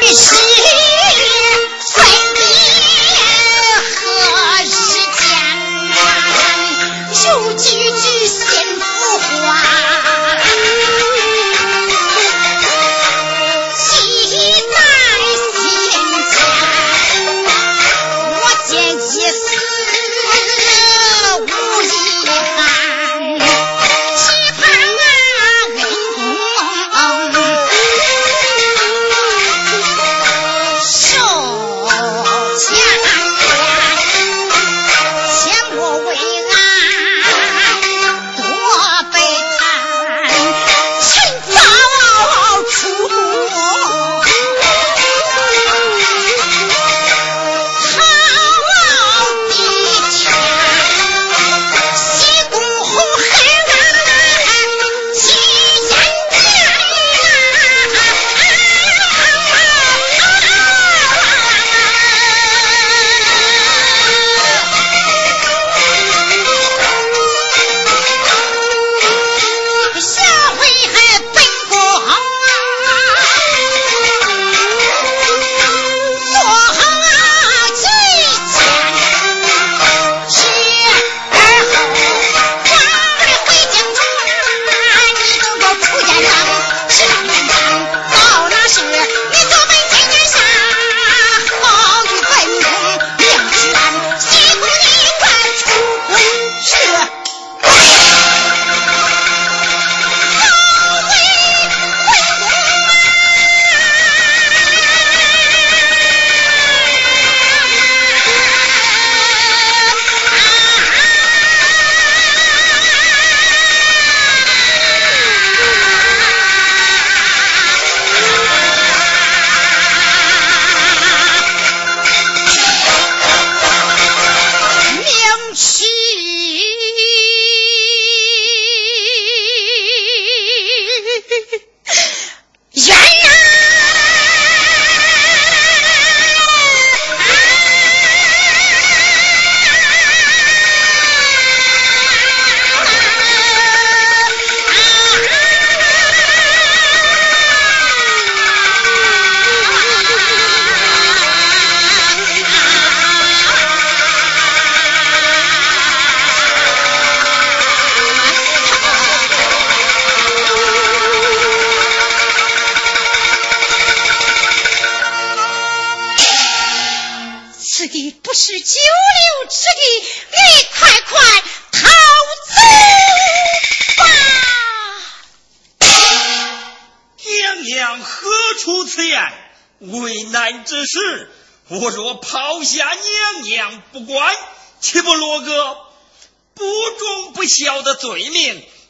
必须。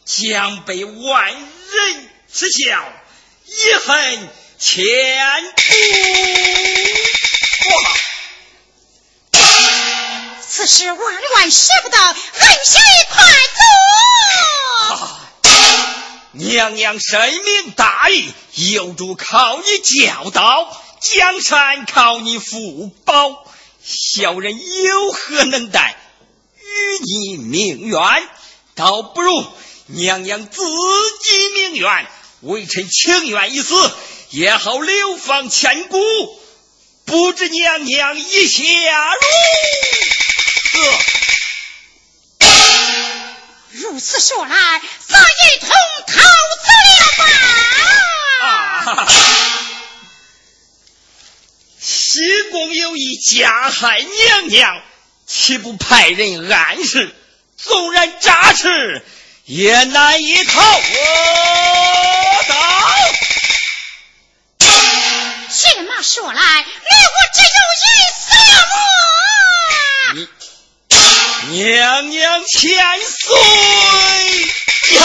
将被万人耻笑，遗恨千古。此事万万舍不得，恨谁快走、啊。娘娘深明大义，有主靠你教导，江山靠你福保，小人有何能待？与你命冤，倒不如。娘娘自己命冤，微臣情愿一死，也好流芳千古。不知娘娘意下如何？如此说来，咱一同逃走了吧。西宫 有意加害娘娘，岂不派人暗示？纵然诈尸。也难以逃得。这么说来，你我只有一死了。娘娘千岁呀！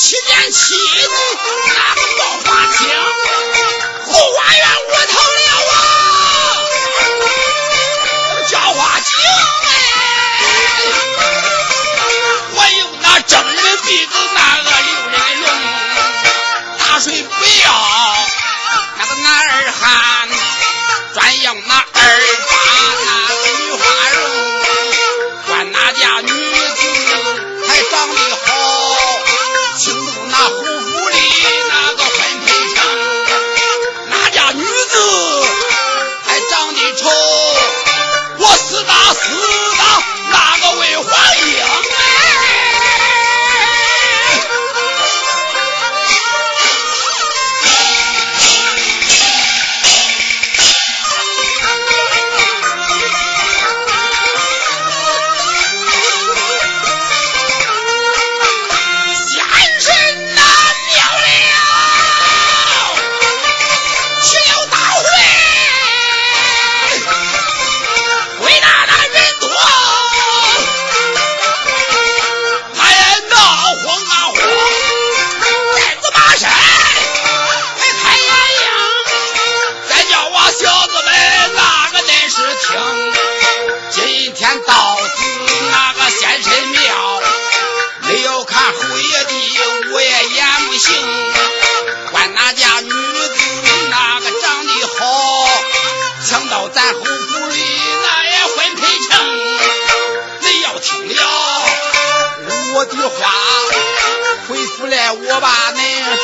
七年七的那个报花亲后花园我偷了啊那个叫花鸡我有那整人的鼻子那个柳叶的龙打水不要那个男儿汉专用那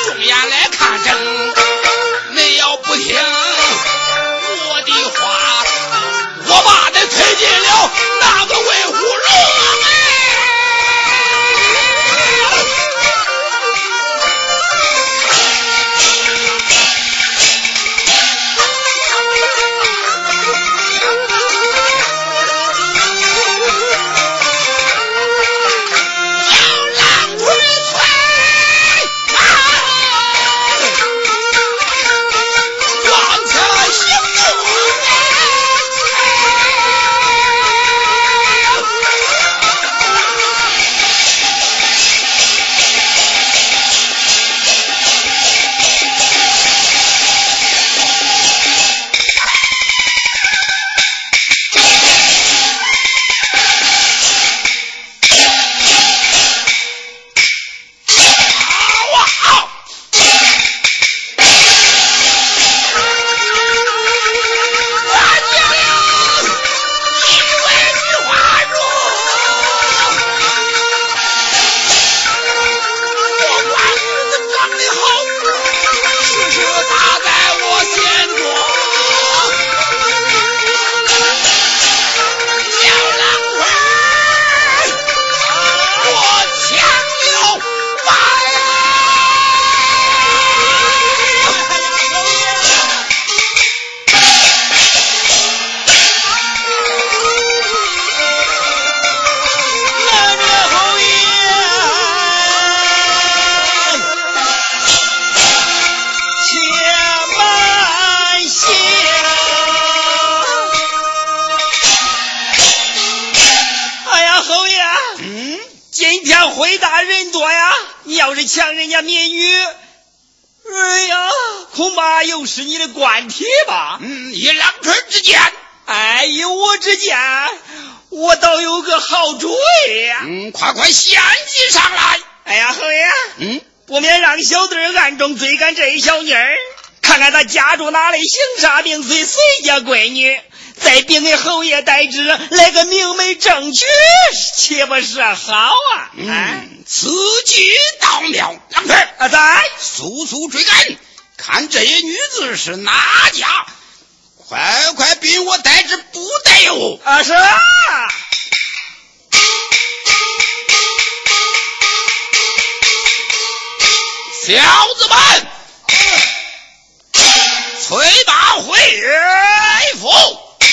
中眼来看天会大人多呀，你要是抢人家民女，哎呀，恐怕又是你的官体吧？嗯，以郎春之见，哎，以我之见，我倒有个好主意呀。嗯，快快献计上来。哎呀，侯爷，嗯，不免让小弟暗中追赶这一小妮儿，看看她家住哪里，行啥名，随谁家闺女。再禀给侯爷代旨，来个明媒正娶，岂不是好啊？嗯，此计倒妙。郎春，啊，在速速追赶，看这些女子是哪家？快快禀我代旨，不得有啊，是。小子们，催马回府。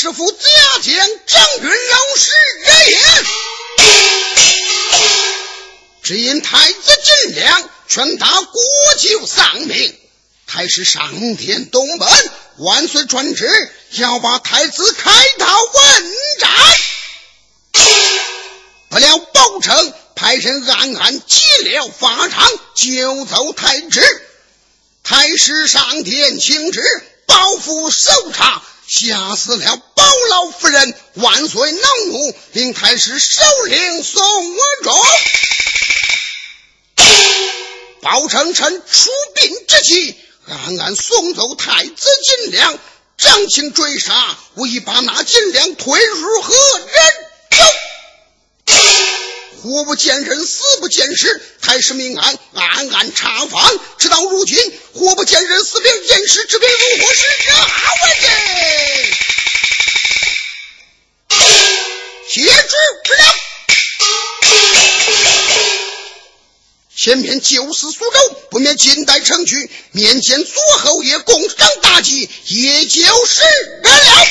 师傅加将张云老师也也。只因太子金粮劝他国舅丧命，太师上天东门，万岁传旨要把太子开到问斩。不料包拯派人暗暗急了法场，救走太子。太师上天请旨，包袱搜查。吓死了包老夫人。万岁恼怒，令太师首领宋我忠。包拯臣出兵之际。暗暗送走太子金良，掌情追杀，为把那金良推入河人。活不见人，死不见尸，太师命案暗暗查访，直到如今，活不见人，死不见尸，之兵如何是哪位的？接旨不了。前面就是苏州，不免近代城区，面见左侯爷，共赏大计，也就是了。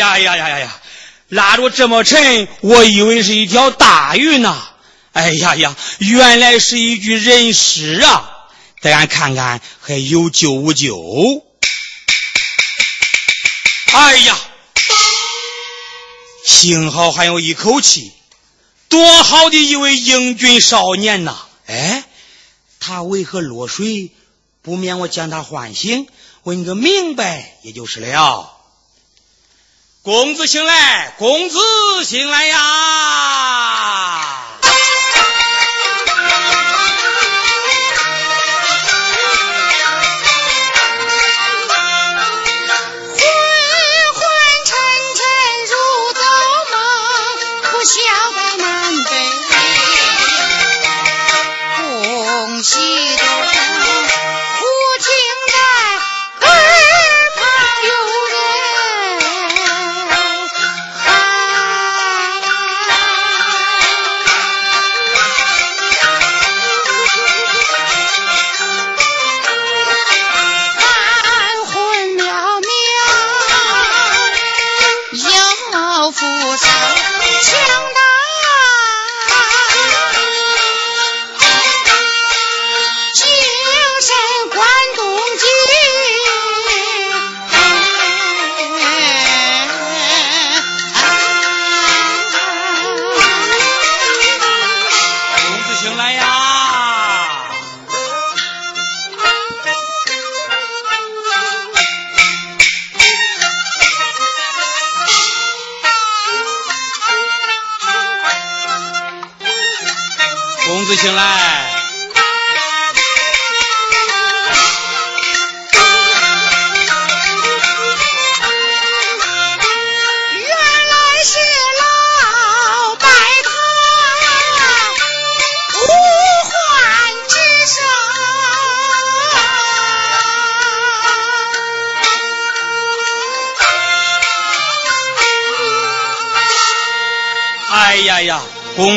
呀呀呀呀呀！拉着这么沉，我以为是一条大鱼呢。哎呀呀，原来是一具人尸啊！带俺看看还有救无救？哎呀，幸好还有一口气，多好的一位英俊少年呐！哎，他为何落水？不免我将他唤醒，问个明白也就是了。公子醒来，公子醒来呀！昏昏沉沉如做梦，不晓得南北。恭喜。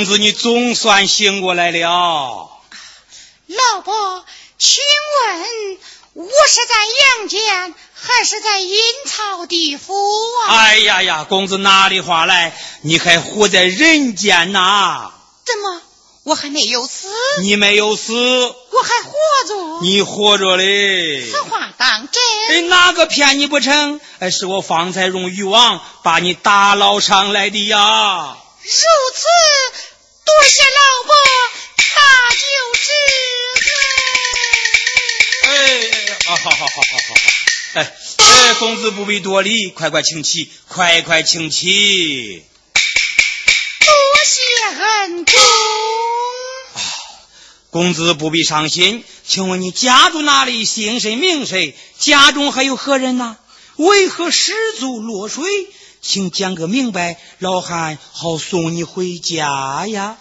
公子，你总算醒过来了。老伯，请问我是在阳间还是在阴曹地府啊？哎呀呀，公子哪里话来？你还活在人间呐？怎么，我还没有死？你没有死，我还活着。你活着嘞？此话当真？哎，哪个骗你不成？哎，是我方才用渔网把你打捞上来的呀。如此，多谢老伯大救之恩。哎，好好好好好好，哎哎，公子不必多礼，快快请起，快快请起。多谢恩公。公子不必伤心，请问你家住哪里？姓甚名谁？家中还有何人呢？为何失足落水？请讲个明白，老汉好送你回家呀！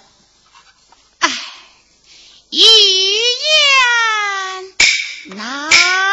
一言难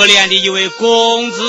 可怜的一位公子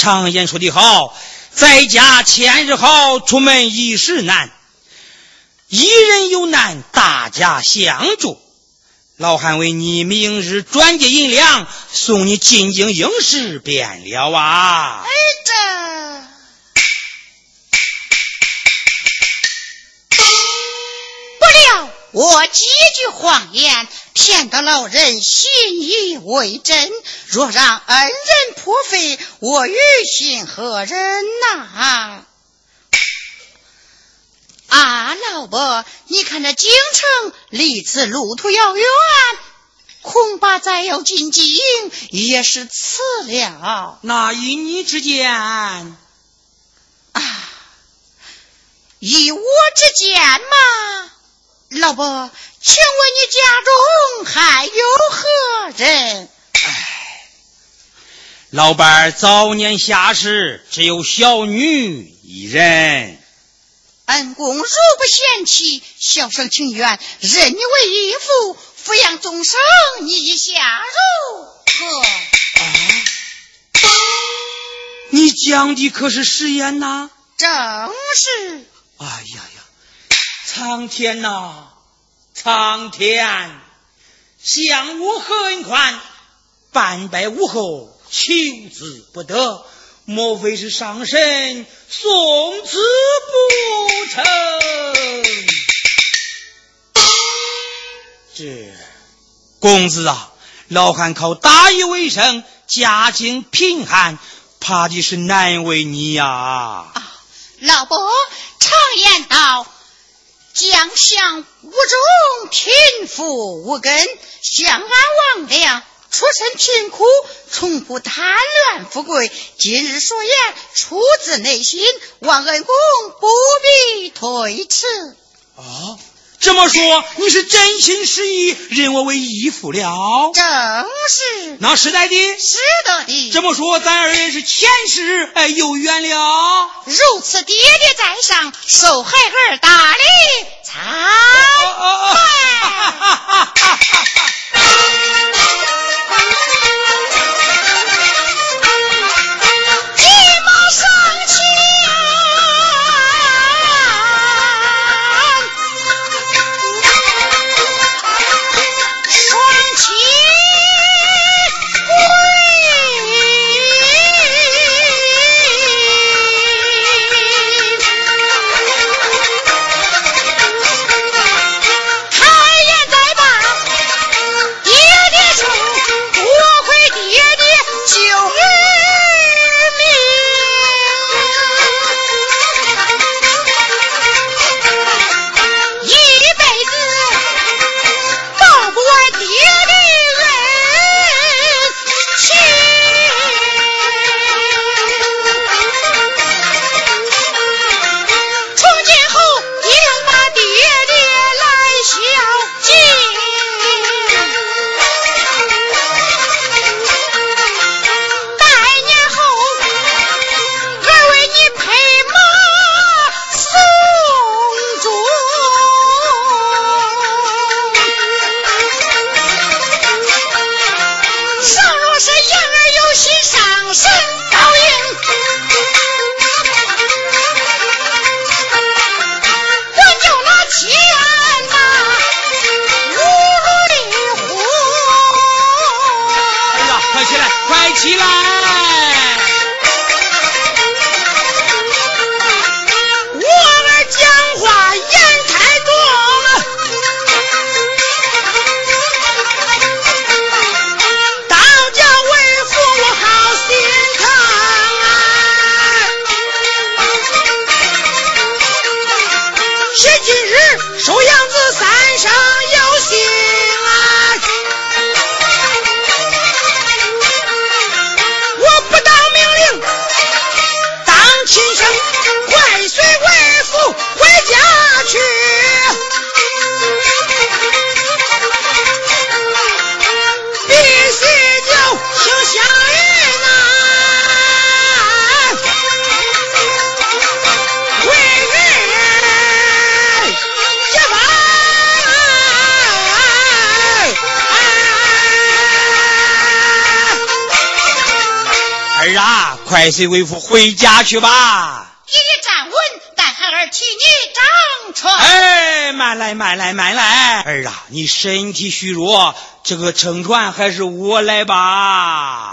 常言说的好，在家千日好，出门一时难。一人有难，大家相助。老汉为你明日转借银两，送你进京应试便了啊！哎，这不料我几句谎言。骗得老人信以为真，若让恩人破费，我于心何忍呐？啊，老伯，你看这京城离此路途遥远，恐怕再要进京也是迟了。那依你之见？啊，依我之见嘛，老伯。请问你家中还有何人？唉，老伴儿早年下世，只有小女一人。恩公如不嫌弃，小生情愿认你为义父，抚养终生，你下如何？啊你讲的可是实言呐？正是。哎呀呀，苍天呐！苍天，向我何恩宽，半拜无后求之不得，莫非是上神送之不成？这公子啊，老汉靠打鱼为生，家境贫寒，怕的是难为你呀。老伯常言道。将相无种，贫富无根。相安王良，出身贫苦，从不贪恋富贵。今日所言，出自内心，王恩公不必推辞。啊，这么说你是真心实意认我为义父了？正是。那是在的，是的的。这么说，咱二人是前世哎有缘了。如此，爹爹在上，受孩儿大礼。参快随为夫回家去吧。爷爷站稳，待孩儿替你掌船。哎，慢来，慢来，慢来。儿啊，你身体虚弱，这个撑船还是我来吧。